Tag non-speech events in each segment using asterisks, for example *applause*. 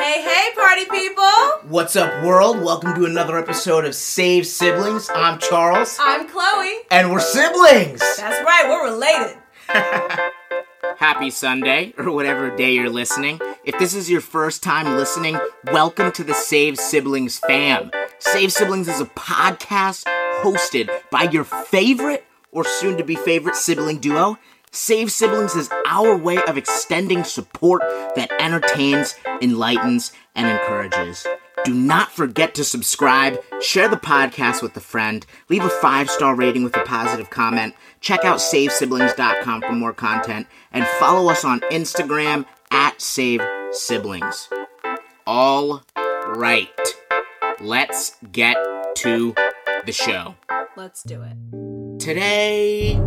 Hey, hey, party people! What's up, world? Welcome to another episode of Save Siblings. I'm Charles, I'm Chloe. and we're siblings. That's right, we're related. *laughs* Happy Sunday, or whatever day you're listening. If this is your first time listening, welcome to the Save Siblings fam. Save Siblings is a podcast hosted by your favorite or soon to be favorite sibling duo. Save Siblings is our way of extending support that entertains, enlightens, and encourages. Do not forget to subscribe, share the podcast with a friend, leave a five star rating with a positive comment, check out savesiblings.com for more content, and follow us on Instagram at Save Siblings. All right, let's get to the show. Let's do it. Today,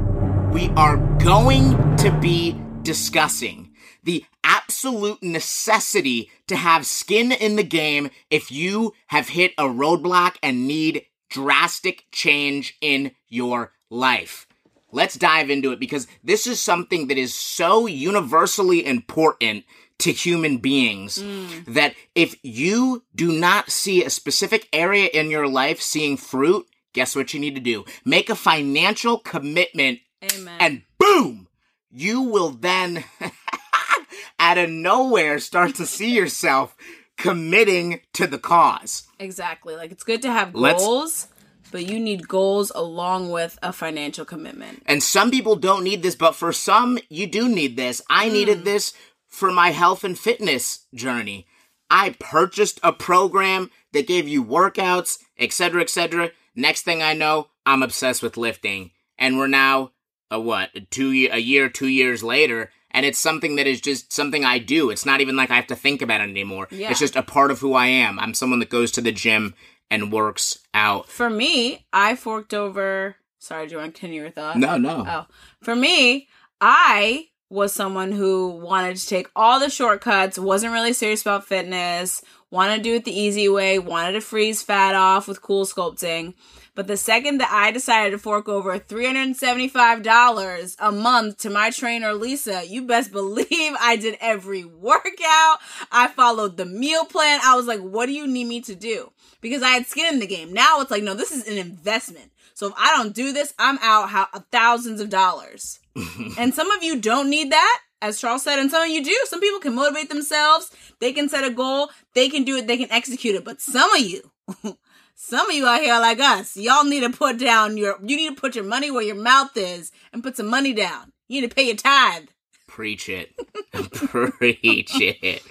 we are going to be discussing the absolute necessity to have skin in the game if you have hit a roadblock and need drastic change in your life. Let's dive into it because this is something that is so universally important to human beings mm. that if you do not see a specific area in your life seeing fruit, guess what you need to do? Make a financial commitment Amen. and boom, you will then *laughs* out of nowhere start to see yourself committing to the cause. exactly. Like, it's good to have Let's- goals, but you need goals along with a financial commitment. And some people don't need this, but for some, you do need this. I needed mm. this for my health and fitness journey. I purchased a program that gave you workouts, etc., etc. Next thing I know, I'm obsessed with lifting, and we're now a what a two a year, two years later, and it's something that is just something I do. It's not even like I have to think about it anymore. Yeah. It's just a part of who I am. I'm someone that goes to the gym and works out. For me, I forked over. Sorry, do you want to continue your thought? No, no. Oh, for me, I was someone who wanted to take all the shortcuts, wasn't really serious about fitness, wanted to do it the easy way, wanted to freeze fat off with cool sculpting. But the second that I decided to fork over $375 a month to my trainer, Lisa, you best believe I did every workout. I followed the meal plan. I was like, what do you need me to do? Because I had skin in the game. Now it's like, no, this is an investment. So if I don't do this, I'm out how, thousands of dollars. *laughs* and some of you don't need that, as Charles said, and some of you do. Some people can motivate themselves. They can set a goal. They can do it. They can execute it. But some of you, *laughs* some of you out here like us. Y'all need to put down your, you need to put your money where your mouth is and put some money down. You need to pay your tithe. Preach it. *laughs* Preach it.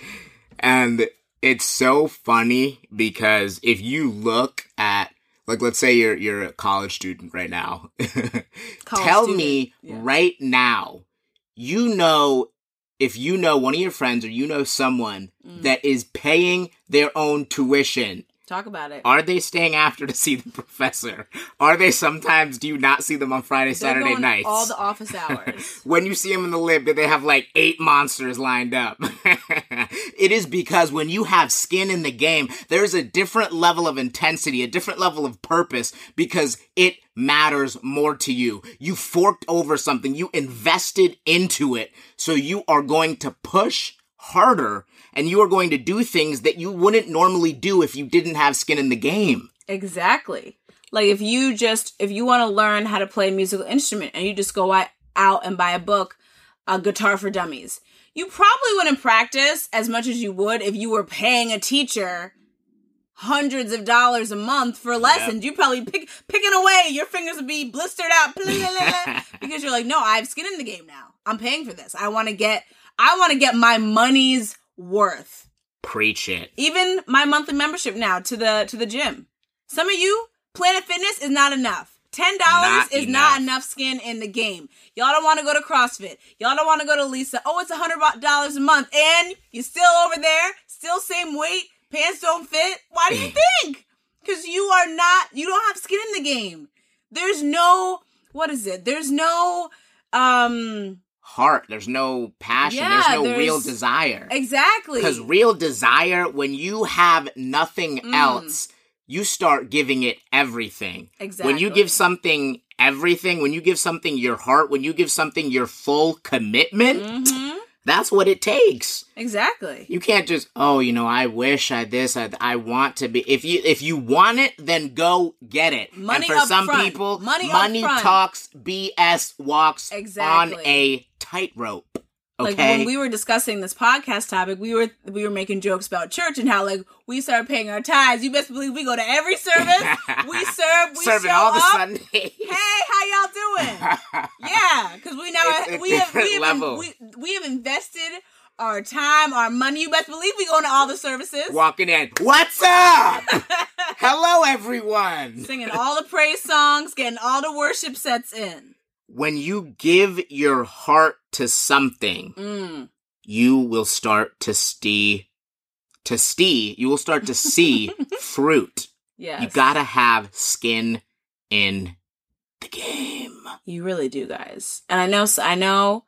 And it's so funny because if you look at like let's say you're you're a college student right now. *laughs* Tell student, me yeah. right now, you know if you know one of your friends or you know someone Mm. that is paying their own tuition Talk about it. are they staying after to *laughs* see the professor? Are they sometimes do you not see them on Friday, They're Saturday nights? All the *laughs* office hours. when you see them in the lib, do they have like eight monsters lined up? *laughs* it is because when you have skin in the game, there's a different level of intensity, a different level of purpose because it matters more to you. You forked over something, you invested into it, so you are going to push harder and you are going to do things that you wouldn't normally do if you didn't have skin in the game. Exactly. Like if you just if you want to learn how to play a musical instrument and you just go out- and buy a book, a guitar for dummies. You probably wouldn't practice as much as you would if you were paying a teacher hundreds of dollars a month for lessons. You probably pick picking away, your fingers would be blistered out *laughs* because you're like, "No, I have skin in the game now. I'm paying for this. I want to get I want to get my money's worth." Preach it. even my monthly membership now to the to the gym. Some of you, Planet Fitness is not enough. Ten dollars Not is not enough. enough skin in the game. Y'all don't want to go to CrossFit. Y'all don't want to go to Lisa. Oh, it's a hundred dollars a month, and you're still over there, still same weight. Pants don't fit. Why do you *clears throat* think? Because you are not. You don't have skin in the game. There's no. What is it? There's no. Um. Heart. There's no passion. Yeah, there's no there's- real desire. Exactly. Because real desire, when you have nothing Mm. else, you start giving it everything. Exactly. When you give something everything, when you give something your heart, when you give something your full commitment, Mhm. That's what it takes. Exactly. You can't just, oh, you know, I wish I this, I, I want to be. If you if you want it, then go get it. Money and for up some front. people, Money money talks, BS walks Exactly. on a tightrope. Okay. Like when we were discussing this podcast topic, we were we were making jokes about church and how like we started paying our tithes. You best believe we go to every service. we *laughs* serve. We serving show all the up. Sundays. Hey, how y'all doing? *laughs* Yeah, because we now It's we have we have, we, we have invested our time, our money. You best believe we going to all the services, Walking in, what's up? *laughs* Hello, everyone. singing all the praise songs, getting all the worship sets in. When you give your heart to something, Mm. you will start to see, to see, you will start to see *laughs* fruit. Yes, You gotta have skin in the game. You really do, guys. And I know, I know.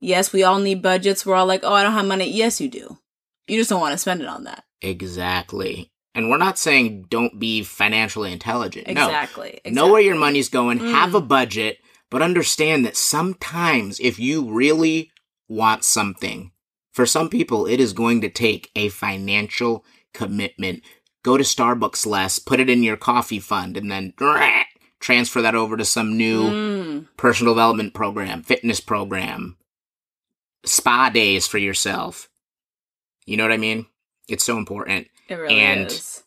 Yes, we all need budgets. We're all like, oh, I don't have money. Yes, you do. You just don't want to spend it on that. Exactly. And we're not saying don't be financially intelligent. No. Exactly. Know where your money's going, Mm. have a budget, but understand that sometimes if you really want something, for some people, it is going to take a financial commitment. Go to Starbucks less, put it in your coffee fund, and then *laughs* transfer that over to some new Mm. personal development program, fitness program, spa days for yourself. You know what I mean? It's so important. It really And- is.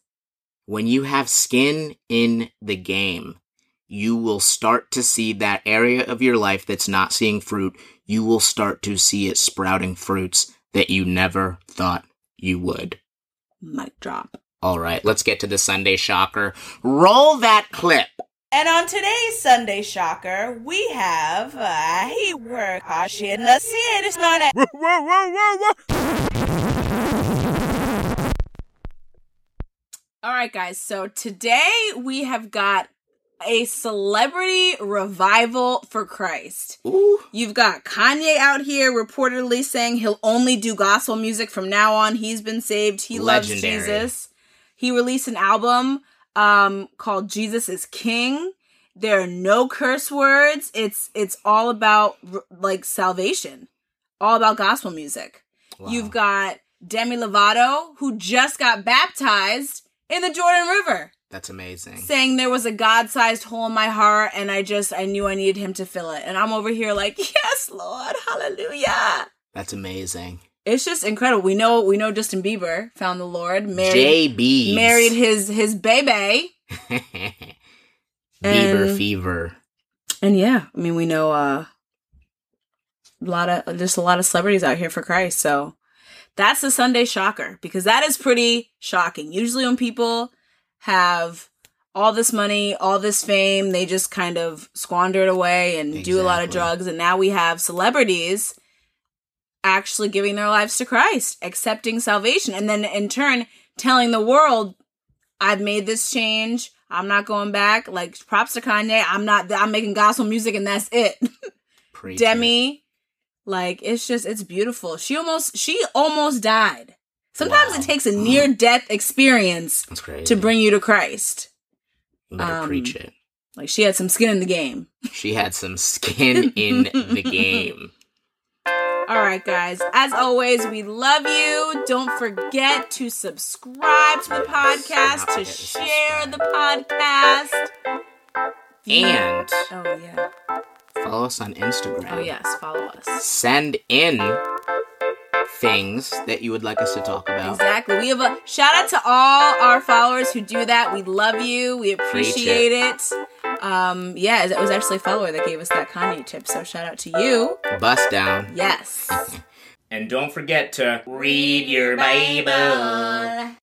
When you have skin in the game, you will start to see that area of your life that's not seeing fruit. You will start to see it sprouting fruits that you never thought you would. Mic drop. All right, let's get to the Sunday shocker. Roll that clip. And on today's Sunday Shocker, we have uh, he work harsh in the city. It's not a- All right, guys. So today we have got a celebrity revival for Christ. Ooh, You've got Kanye out here reportedly saying he'll only do gospel music from now on. He's been saved. He Legendary. loves Jesus. He released an album um called Jesus is King. There are no curse words. It's it's all about like salvation. All about gospel music. wow. You've got Demi Lovato who just got baptized in the Jordan River that's amazing. saying there was a god-sized hole in my heart and I just I knew I needed him to fill it. And I'm over here like, *laughs* "Yes, Lord. Hallelujah." That's amazing. It's just incredible. We know we know Justin Bieber found the Lord, married JB married his his baby. *laughs* Bieber And- fever. And yeah, I mean we know uh a lot of just a lot of celebrities out here for Christ. So that's the Sunday shocker because that is pretty shocking. Usually when people have all this money, all this fame, they just kind of squander it away and do a lot of drugs. And now we have celebrities actually giving their lives to Christ, accepting salvation, and then in turn telling the world, I've made this change. I'm not going back. Like props to Kanye. I'm not I'm making gospel music and that's it. Preach it. Demi, like it's just it's beautiful. She almost she almost died. Sometimes Wow. it takes a near death experience to bring you to Christ. You um, preach it. Like she had some skin in the game. She had some skin in the game. *laughs* *laughs* All right, guys. As always, we love you. Don't forget to subscribe to the podcast, to share the podcast. And Oh yeah. follow us on Instagram. Oh yes. Follow us. Send in things that you would like us to talk about. Exactly. We have a shout out to all our followers who do that. We love you. We appreciate it. Um, yeah, it was actually a follower that gave us that Kanye tip. So shout out to you. Bust down. Yes. And don't forget to read your Bible.